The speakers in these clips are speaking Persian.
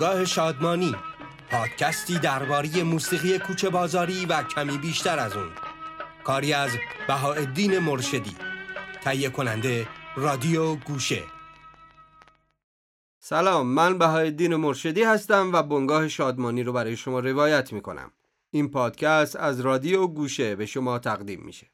بنگاه شادمانی. پادکستی درباره موسیقی کوچه بازاری و کمی بیشتر از اون. کاری از بهاءالدین مرشدی. تهیه کننده رادیو گوشه. سلام من بهاءالدین مرشدی هستم و بنگاه شادمانی رو برای شما روایت می کنم این پادکست از رادیو گوشه به شما تقدیم میشه.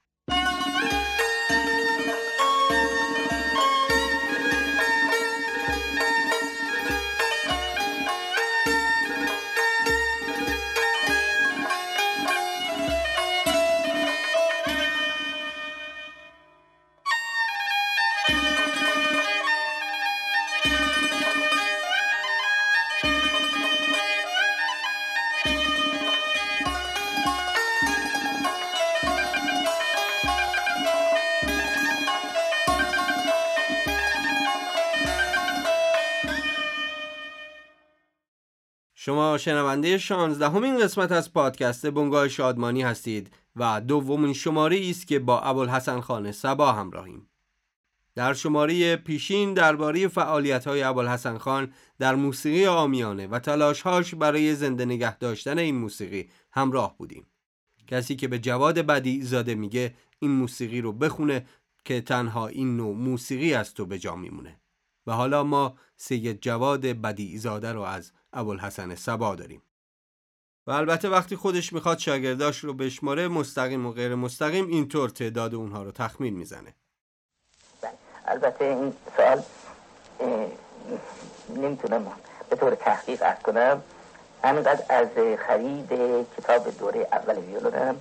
شنونده 16 همین قسمت از پادکست بنگاه شادمانی هستید و دومین شماره است که با ابوالحسن خان سبا همراهیم. در شماره پیشین درباره فعالیت های ابوالحسن خان در موسیقی آمیانه و تلاشهاش برای زنده نگه داشتن این موسیقی همراه بودیم. کسی که به جواد بدی زاده میگه این موسیقی رو بخونه که تنها این نوع موسیقی از تو به جا میمونه. و حالا ما سید جواد بدی زاده رو از ابوالحسن سبا داریم. و البته وقتی خودش می‌خواد شاگرداش رو بشماره مستقیم و غیر مستقیم اینطور تعداد اونها رو تخمین می‌زنه. بله. البته این سوال نمی‌تونم به طور تحقیق ارز کنم. همینقدر از خرید کتاب دوره اول ویولونم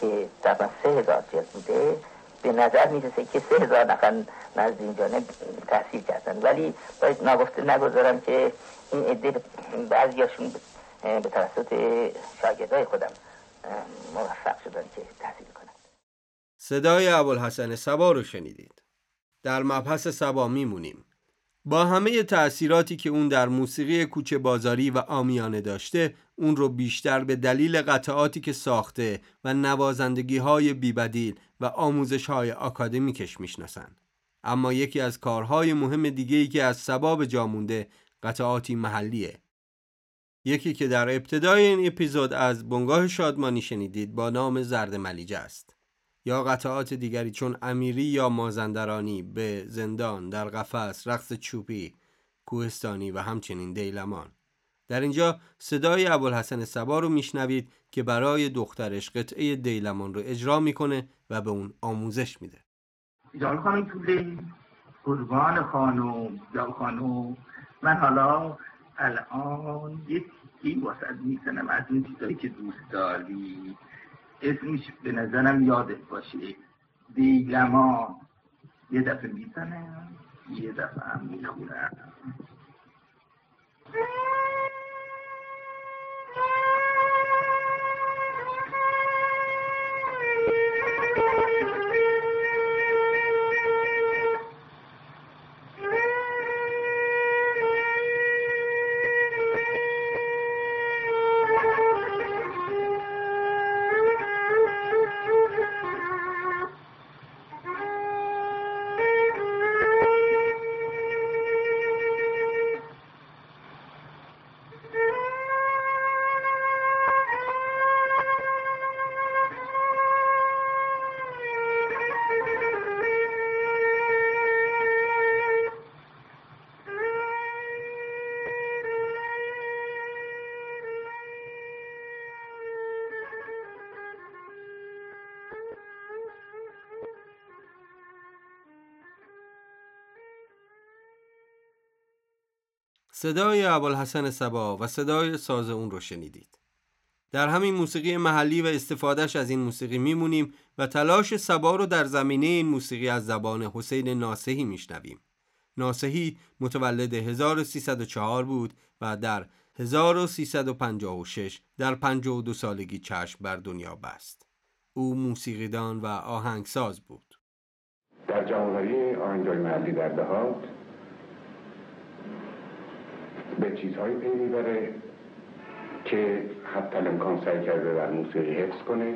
که تقریبا سه هزار جلد بوده به نظر می‌رسه که سه هزار نفر نزد این جانب تحصیل کردن. ولی باید نگفته نگذارم که این عده بعضیاشون به توسط شاگردای خودم موفق شدن که تحصیل کنند صدای ابوالحسن سبا رو شنیدید. در مبحث سبا میمونیم. با همه تأثیراتی که اون در موسیقی کوچه بازاری و آمیانه داشته اون رو بیشتر به دلیل قطعاتی که ساخته و نوازندگی های بیبدیل و آموزش های آکادمیکش می‌شناسن اما یکی از کارهای مهم دیگه ای که از سباب جا مونده قطعاتی محلیه. یکی که در ابتدای این اپیزود از بنگاه شادمانی شنیدید با نام زرد ملیجه است. یا قطعات دیگری چون امیری یا مازندرانی به زندان در قفس رقص چوبی کوهستانی و همچنین دیلمان. در اینجا صدای ابوالحسن سبا رو میشنوید که برای دخترش قطعه دیلمان رو اجرا می‌کنه و به اون آموزش میده. جان خانم طوله قربان خانم یا خانم. من حالا الان یک تیکی واسه می‌زنم از این چیزایی که دوست داری. اسمش به نظرم یادت باشه. دیگما. یه دفعه می‌زنم یه دفعه هم می‌خونم. صدای ابوالحسن سبا و صدای ساز اون رو شنیدید. در همین موسیقی محلی و استفادهش از این موسیقی میمونیم و تلاش سبا رو در زمینه این موسیقی از زبان حسین ناسهی میشنویم. ناسهی متولد 1304 بود و در 1356 در 52 سالگی چشم بر دنیا بست. او موسیقیدان و آهنگساز بود. در جمهوری آهنگای محلی در دهات به چیزهایی پی می‌بره که حتی امکان سعی کرده در موسیقی حفظ کنه.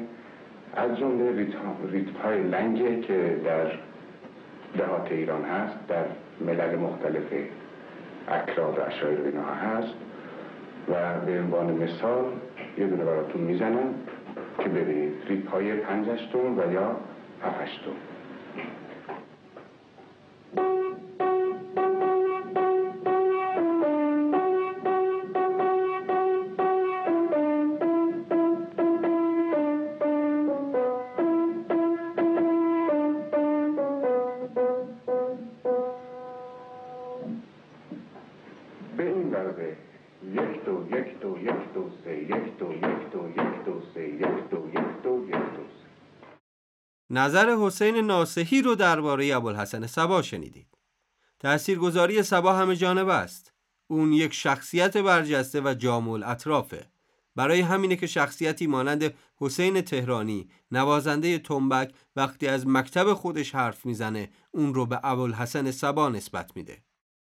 از جمله ریتم های لنگه که در دهات ایران هست در ملل مختلف اکراد و اشایر اینا هست و به عنوان مثال یه دونه براتون می‌زنم که برید ریپ های پنجشتون و یا هفتشتون نظر حسین ناسهی رو درباره ابوالحسن صبا شنیدید. تاثیرگذاری صبا همه جانب است. اون یک شخصیت برجسته و جامل اطرافه. برای همینه که شخصیتی مانند حسین تهرانی نوازنده تنبک وقتی از مکتب خودش حرف می‌زنه اون رو به ابوالحسن صبا نسبت میده.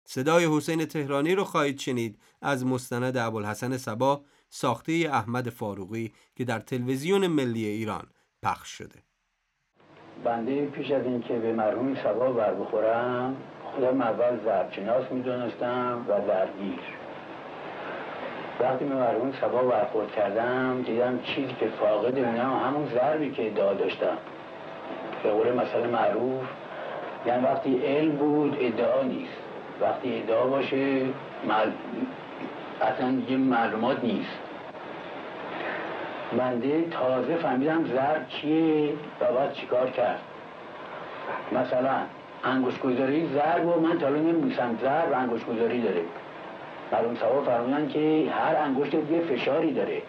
صدای حسین تهرانی رو خواهید شنید از مستند ابوالحسن صبا ساخته احمد فاروقی که در تلویزیون ملی ایران پخش شده. بنده پیش از اینکه به مرحوم سبا بر بخورم خودم اول زرچناس می‌دونستم و درگیر. وقتی به مرحوم سبا برخورد کردم دیدم چیزی که فاقد اونم همون ضربی که ادعا داشتم. به قول مثلا معروف یعنی وقتی علم بود ادعا نیست. وقتی ادعا باشه مل... اصلا یه معلومات نیست. بنده تازه فهمیدم زرد چیه و باید چیکار کرد. مثلا انگوش گذاری ضرب و من تا نمی‌دونستم ضرب انگوش گذاری داره. اون سوا فرمودن که هر انگشت یه فشاری داره.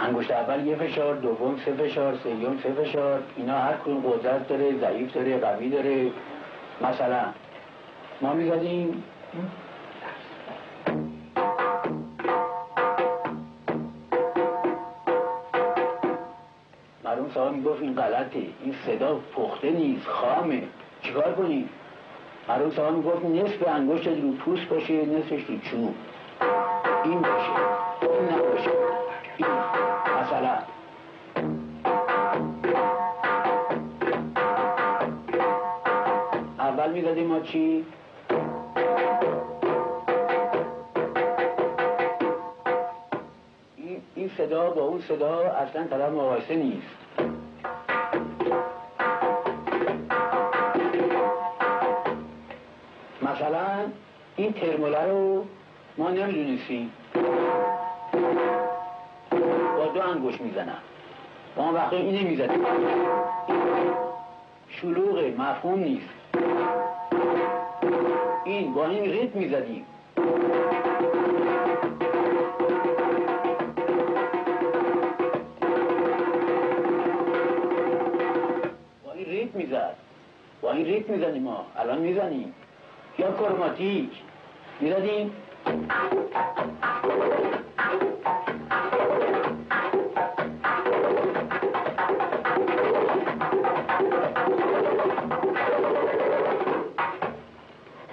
انگشت اول یه فشار دوم سه فشار سوم سه فشار اینا هر کدوم قدرت داره ضعیف داره قوی داره. مثلا ما می‌زدیم صاحب می‌گفت این غلطه این صدا پخته نیست خامه. چیکار کنیم مرحوم صاحب می‌گفت نصف انگشت رو پوست باشه نصفش رو چوب. این باشه این نباشه. این. مثلا. اول می‌زدیم ما چی؟ صدا با اون صدا اصلا طرف مقایسه نیست. مثلا این ترموله رو ما نمی‌دونستیم. با دو انگوش می‌زنم با اون وقتی اینه می‌زنیم شلوغ مفهوم نیست. این با این ریت می‌زدیم. این ریت می‌زنیم ما الان می‌زنیم یا کرماتیک می‌دادیم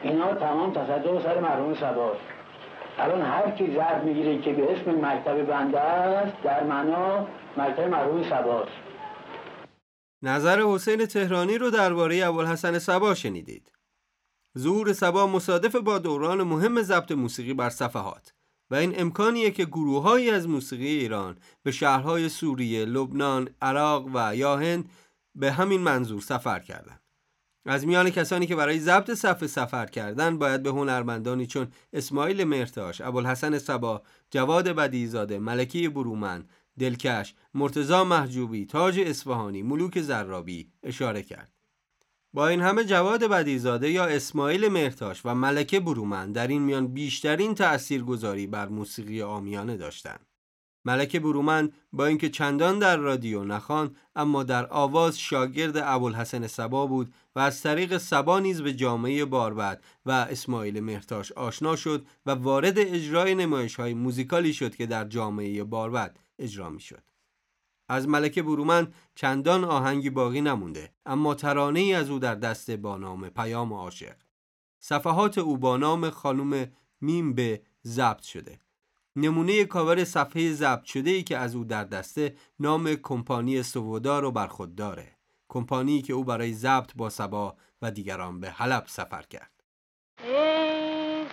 اینا تمام تصدق سر مرحوم سباست الان هر کی زرد می‌گیره که به اسم مکتب بنده است در معنا مکتب مرحوم سباست نظر حسین تهرانی رو درباره ابوالحسن سبا شنیدید ظهور سبا مصادف با دوران مهم ضبط موسیقی بر صفحات و این امکانیه که گروههایی از موسیقی ایران به شهرهای سوریه، لبنان، عراق و یا هند به همین منظور سفر کردند. از میان کسانی که برای ضبط صفحه سفر کردند باید به هنرمندانی چون اسماعیل مرتاش، ابوالحسن سبا، جواد بدیزاده، ملکی برومن، دلکش، مرتزا محجوبی، تاج اصفهانی، ملوک زرابی اشاره کرد. با این همه جواد بدیزاده یا اسماعیل مرتاش و ملکه برومن در این میان بیشترین تأثیرگذاری بر موسیقی آمیانه داشتند. ملکه برومن با اینکه چندان در رادیو نخوان اما در آواز شاگرد ابوالحسن سبا بود و از طریق سبا نیز به جامعه باربد و اسماعیل مرتاش آشنا شد و وارد اجرای نمایش های موزیکالی شد که در جامعه باربد اجرا می شد. از ملکه برومن چندان آهنگی باقی نمونده اما ترانه ای از او در دست با نام پیام عاشق صفحات او با نام خانم میم به ضبط شده نمونه کاور صفحه ضبط شده ای که از او در دسته نام کمپانی سوودا رو بر خود داره. کمپانی که او برای ضبط با سبا و دیگران به حلب سفر کرد. ای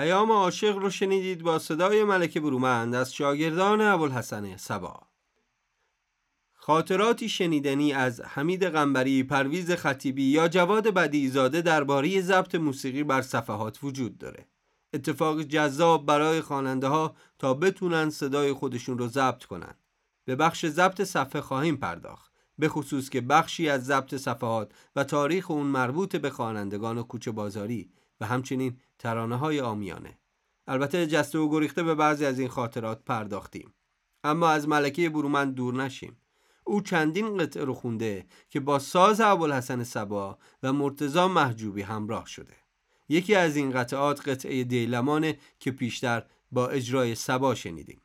پیام عاشق رو شنیدید با صدای ملکه برومند از شاگردان ابوالحسن سبا خاطراتی شنیدنی از حمید قنبری، پرویز خطیبی یا جواد بدیزاده درباره ضبط موسیقی بر صفحات وجود داره. اتفاق جذاب برای خواننده ها تا بتونن صدای خودشون رو ضبط کنن. به بخش ضبط صفحه خواهیم پرداخت. به خصوص که بخشی از ضبط صفحات و تاریخ اون مربوط به خوانندگان کوچه بازاری و همچنین ترانه های آمیانه. البته جسته و گریخته به بعضی از این خاطرات پرداختیم. اما از ملکه برومند دور نشیم. او چندین قطعه رو خونده که با ساز ابوالحسن سبا و مرتزا محجوبی همراه شده یکی از این قطعات قطعه دیلمانه که پیشتر با اجرای سبا شنیدیم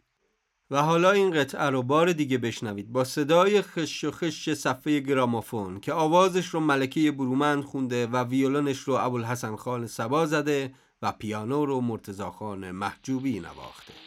و حالا این قطعه رو بار دیگه بشنوید. با صدای خش و خش صفحه گرامافون که آوازش رو ملکه برومند خونده و ویولونش رو ابوالحسن خان سبا زده و پیانو رو مرتزا خان محجوبی نواخته.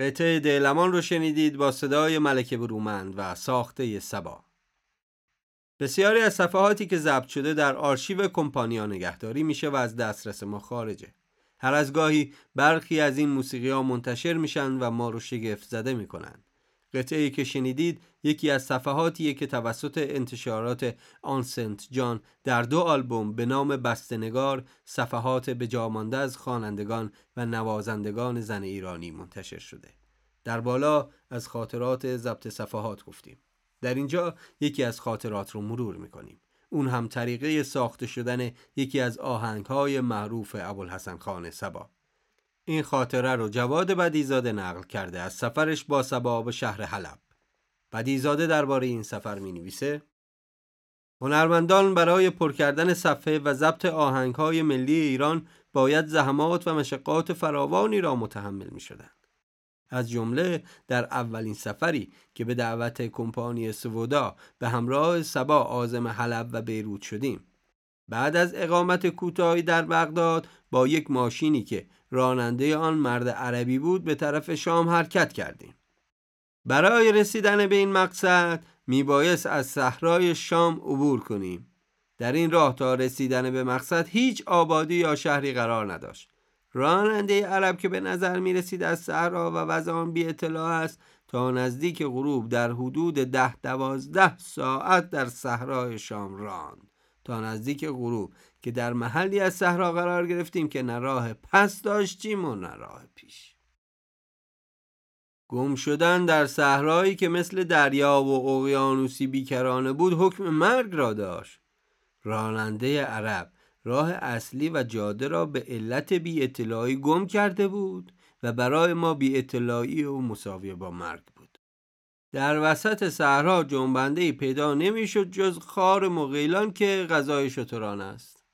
قطعه دیلمان رو شنیدید با صدای ملکه برومند و ساخته سبا بسیاری از صفحاتی که ضبط شده در آرشیو کمپانیا نگهداری میشه و از دسترس ما خارجه. هر از گاهی برخی از این موسیقی ها منتشر میشن و ما رو شگفت زده می‌کنن. قطعه که شنیدید یکی از صفحاتیه که توسط انتشارات آنسنت جان در دو آلبوم به نام بستنگار صفحات به جامانده از خوانندگان و نوازندگان زن ایرانی منتشر شده. در بالا از خاطرات ضبط صفحات گفتیم. در اینجا یکی از خاطرات رو مرور می‌کنیم. اون هم طریقه ساخته شدن یکی از آهنگ های معروف ابوالحسن خان سبا. این خاطره رو جواد بدیزاده نقل کرده از سفرش با سبا به شهر حلب بدیزاده درباره این سفر می نویسه هنرمندان برای پر کردن صفحه و ضبط آهنگ های ملی ایران باید زحمات و مشقات فراوانی را متحمل می شدن. از جمله در اولین سفری که به دعوت کمپانی سودا به همراه سبا آزم حلب و بیروت شدیم بعد از اقامت کوتاهی در بغداد با یک ماشینی که راننده آن مرد عربی بود به طرف شام حرکت کردیم. برای رسیدن به این مقصد میبایست از صحرای شام عبور کنیم. در این راه تا رسیدن به مقصد هیچ آبادی یا شهری قرار نداشت. راننده عرب که به نظر می رسید از صحرا و وضع آن بی اطلاع است تا نزدیک غروب در حدود ده دوازده ساعت در صحرای شام راند. تا نزدیک غروب که در محلی از صحرا قرار گرفتیم که نه راه پس داشتیم و نه راه پیش. گم شدن در صحرایی که مثل دریا و اقیانوسی بیکرانه بود حکم مرگ را داشت. راننده عرب راه اصلی و جاده را به علت بی اطلاعی گم کرده بود و برای ما بی اطلاعی و مساوی با مرگ در وسط صحرا جنبنده پیدا نمی‌شد جز خار مغیلان که غذای شتران است.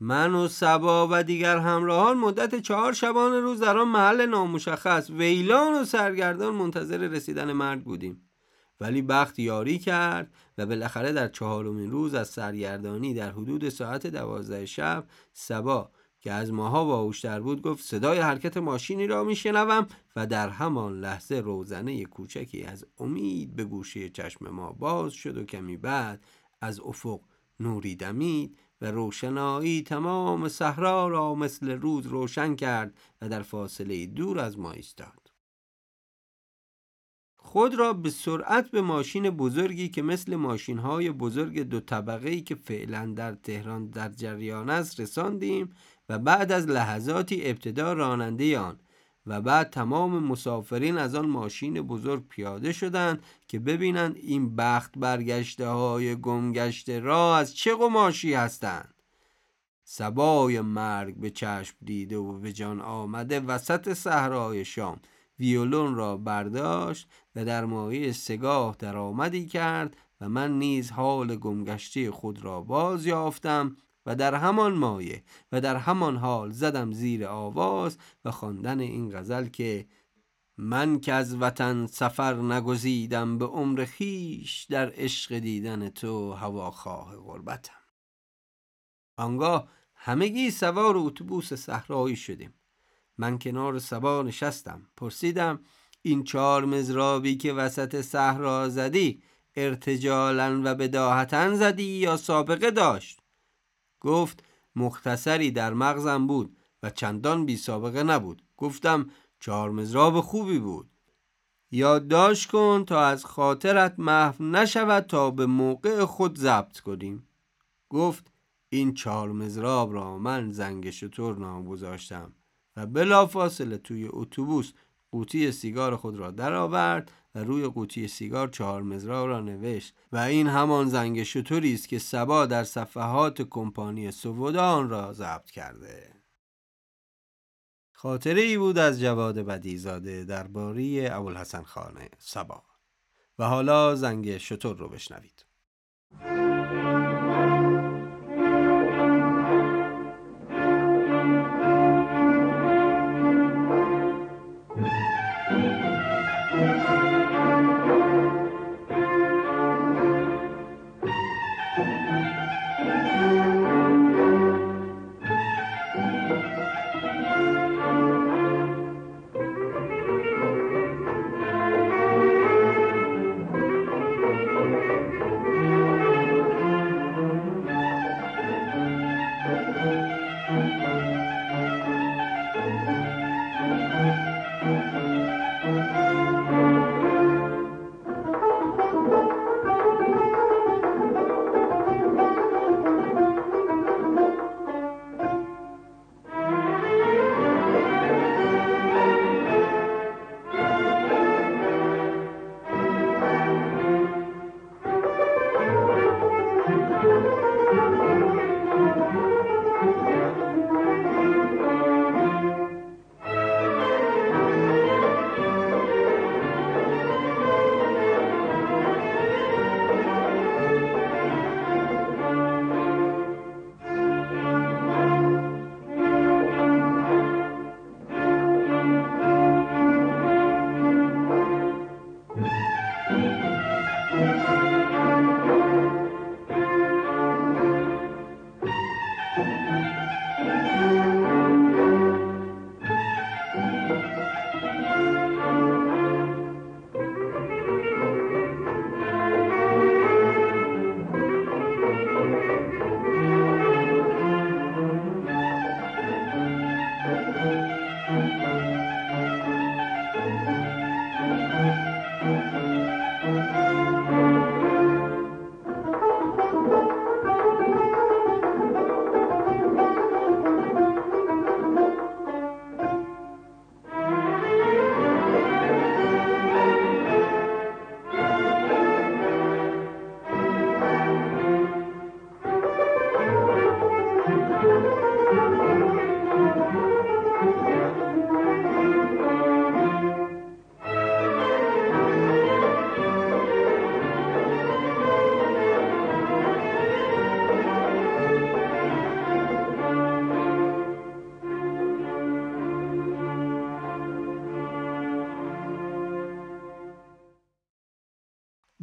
من و سبا و دیگر همراهان مدت چهار شبان روز در آن محل نامشخص ویلان و سرگردان منتظر رسیدن مرگ بودیم. ولی بخت یاری کرد و بالاخره در چهارمین روز از سرگردانی در حدود ساعت دوازده شب سبا که از ماها باهوشتر بود گفت صدای حرکت ماشینی را میشنوم و در همان لحظه روزنه کوچکی از امید به گوشه چشم ما باز شد و کمی بعد از افق نوری دمید و روشنایی تمام صحرا را مثل روز روشن کرد و در فاصله دور از ما ایستاد. خود را به سرعت به ماشین بزرگی که مثل ماشین های بزرگ دو طبقه ای که فعلا در تهران در جریان است رساندیم و بعد از لحظاتی ابتدا راننده آن و بعد تمام مسافرین از آن ماشین بزرگ پیاده شدند که ببینند این بخت برگشته های گمگشته را از چه قماشی هستند. سبای مرگ به چشم دیده و به جان آمده وسط صحرای شام. ویولون را برداشت و در مایه سگاه درآمدی کرد و من نیز حال گمگشته خود را باز یافتم و در همان مایه و در همان حال زدم زیر آواز و خواندن این غزل که من که از وطن سفر نگزیدم به عمر خیش در عشق دیدن تو هواخواه غربتم. آنگاه همگی سوار اتوبوس صحرایی شدیم. من کنار سبا نشستم پرسیدم این چهار مزرابی که وسط صحرا زدی ارتجالا و بداهتا زدی یا سابقه داشت؟ گفت مختصری در مغزم بود و چندان بی سابقه نبود. گفتم چهار خوبی بود. یادداشت کن تا از خاطرت محو نشود تا به موقع خود ضبط کنیم. گفت این چهار را من زنگ شطور نام گذاشتم و بلافاصله توی اتوبوس قوطی سیگار خود را درآورد و روی قوطی سیگار چهار مزرا را نوشت و این همان زنگ شطوری است که سبا در صفحات کمپانی سودا آن را ضبط کرده. خاطره ای بود از جواد بدیزاده درباره ابوالحسن خانه سبا. و حالا زنگ شطور رو بشنوید.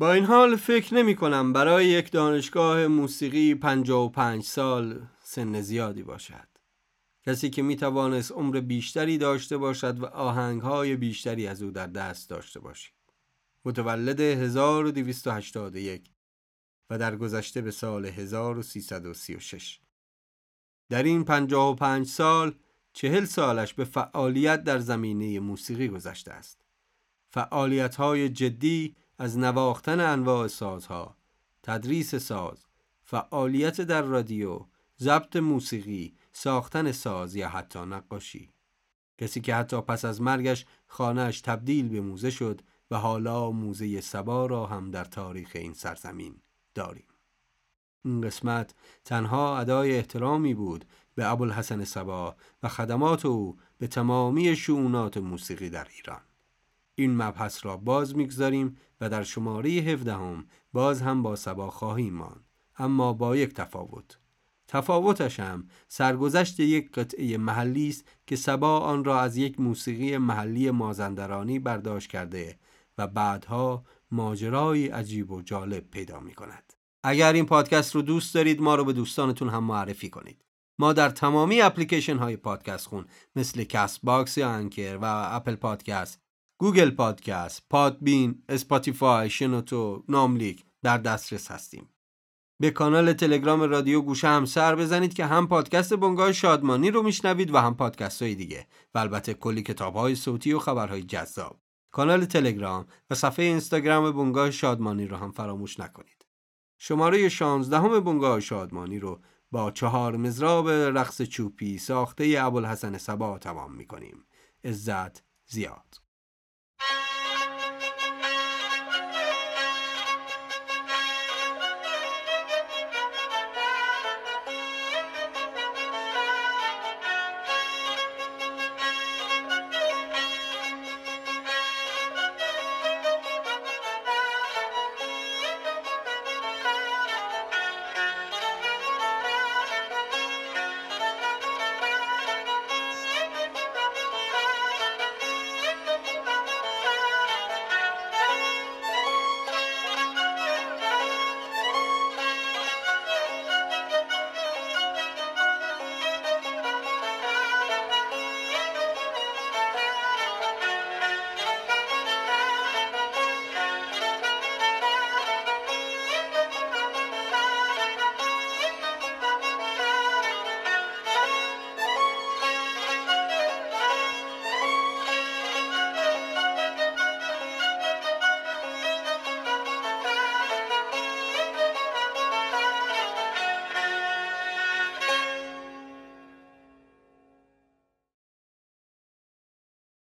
با این حال فکر نمی کنم برای یک دانشگاه موسیقی 55 سال سن زیادی باشد. کسی که می توانست عمر بیشتری داشته باشد و آهنگهای بیشتری از او در دست داشته باشید. متولد 1281 و در گذشته به سال 1336 در این 55 سال چهل سالش به فعالیت در زمینه موسیقی گذشته است. فعالیت های جدی از نواختن انواع سازها، تدریس ساز، فعالیت در رادیو، ضبط موسیقی، ساختن ساز یا حتی نقاشی. کسی که حتی پس از مرگش خانهش تبدیل به موزه شد و حالا موزه سبا را هم در تاریخ این سرزمین داریم. این قسمت تنها ادای احترامی بود به ابوالحسن سبا و خدمات او به تمامی شعونات موسیقی در ایران. این مبحث را باز می‌گذاریم و در شماره 17 هم باز هم با سبا خواهیم ماند اما با یک تفاوت تفاوتش هم سرگذشت یک قطعه محلی است که سبا آن را از یک موسیقی محلی مازندرانی برداشت کرده و بعدها ماجرای عجیب و جالب پیدا می کند. اگر این پادکست رو دوست دارید ما رو به دوستانتون هم معرفی کنید. ما در تمامی اپلیکیشن های پادکست خون مثل Castbox یا Anchor و Apple Podcast Google Podcast، Podbean، Spotify، شنوتو، ناملیک در دسترس هستیم. به کانال تلگرام رادیو گوشه هم سر بزنید که هم پادکست بنگاه شادمانی رو میشنوید و هم پادکست های دیگه و البته کلی کتاب های صوتی و خبرهای جذاب. کانال تلگرام و صفحه اینستاگرام بنگاه شادمانی رو هم فراموش نکنید. شماره 16 همه بنگاه شادمانی رو با چهار مزراب رقص چوپی ساخته ابوالحسن سبا تمام می‌کنیم. عزت زیاد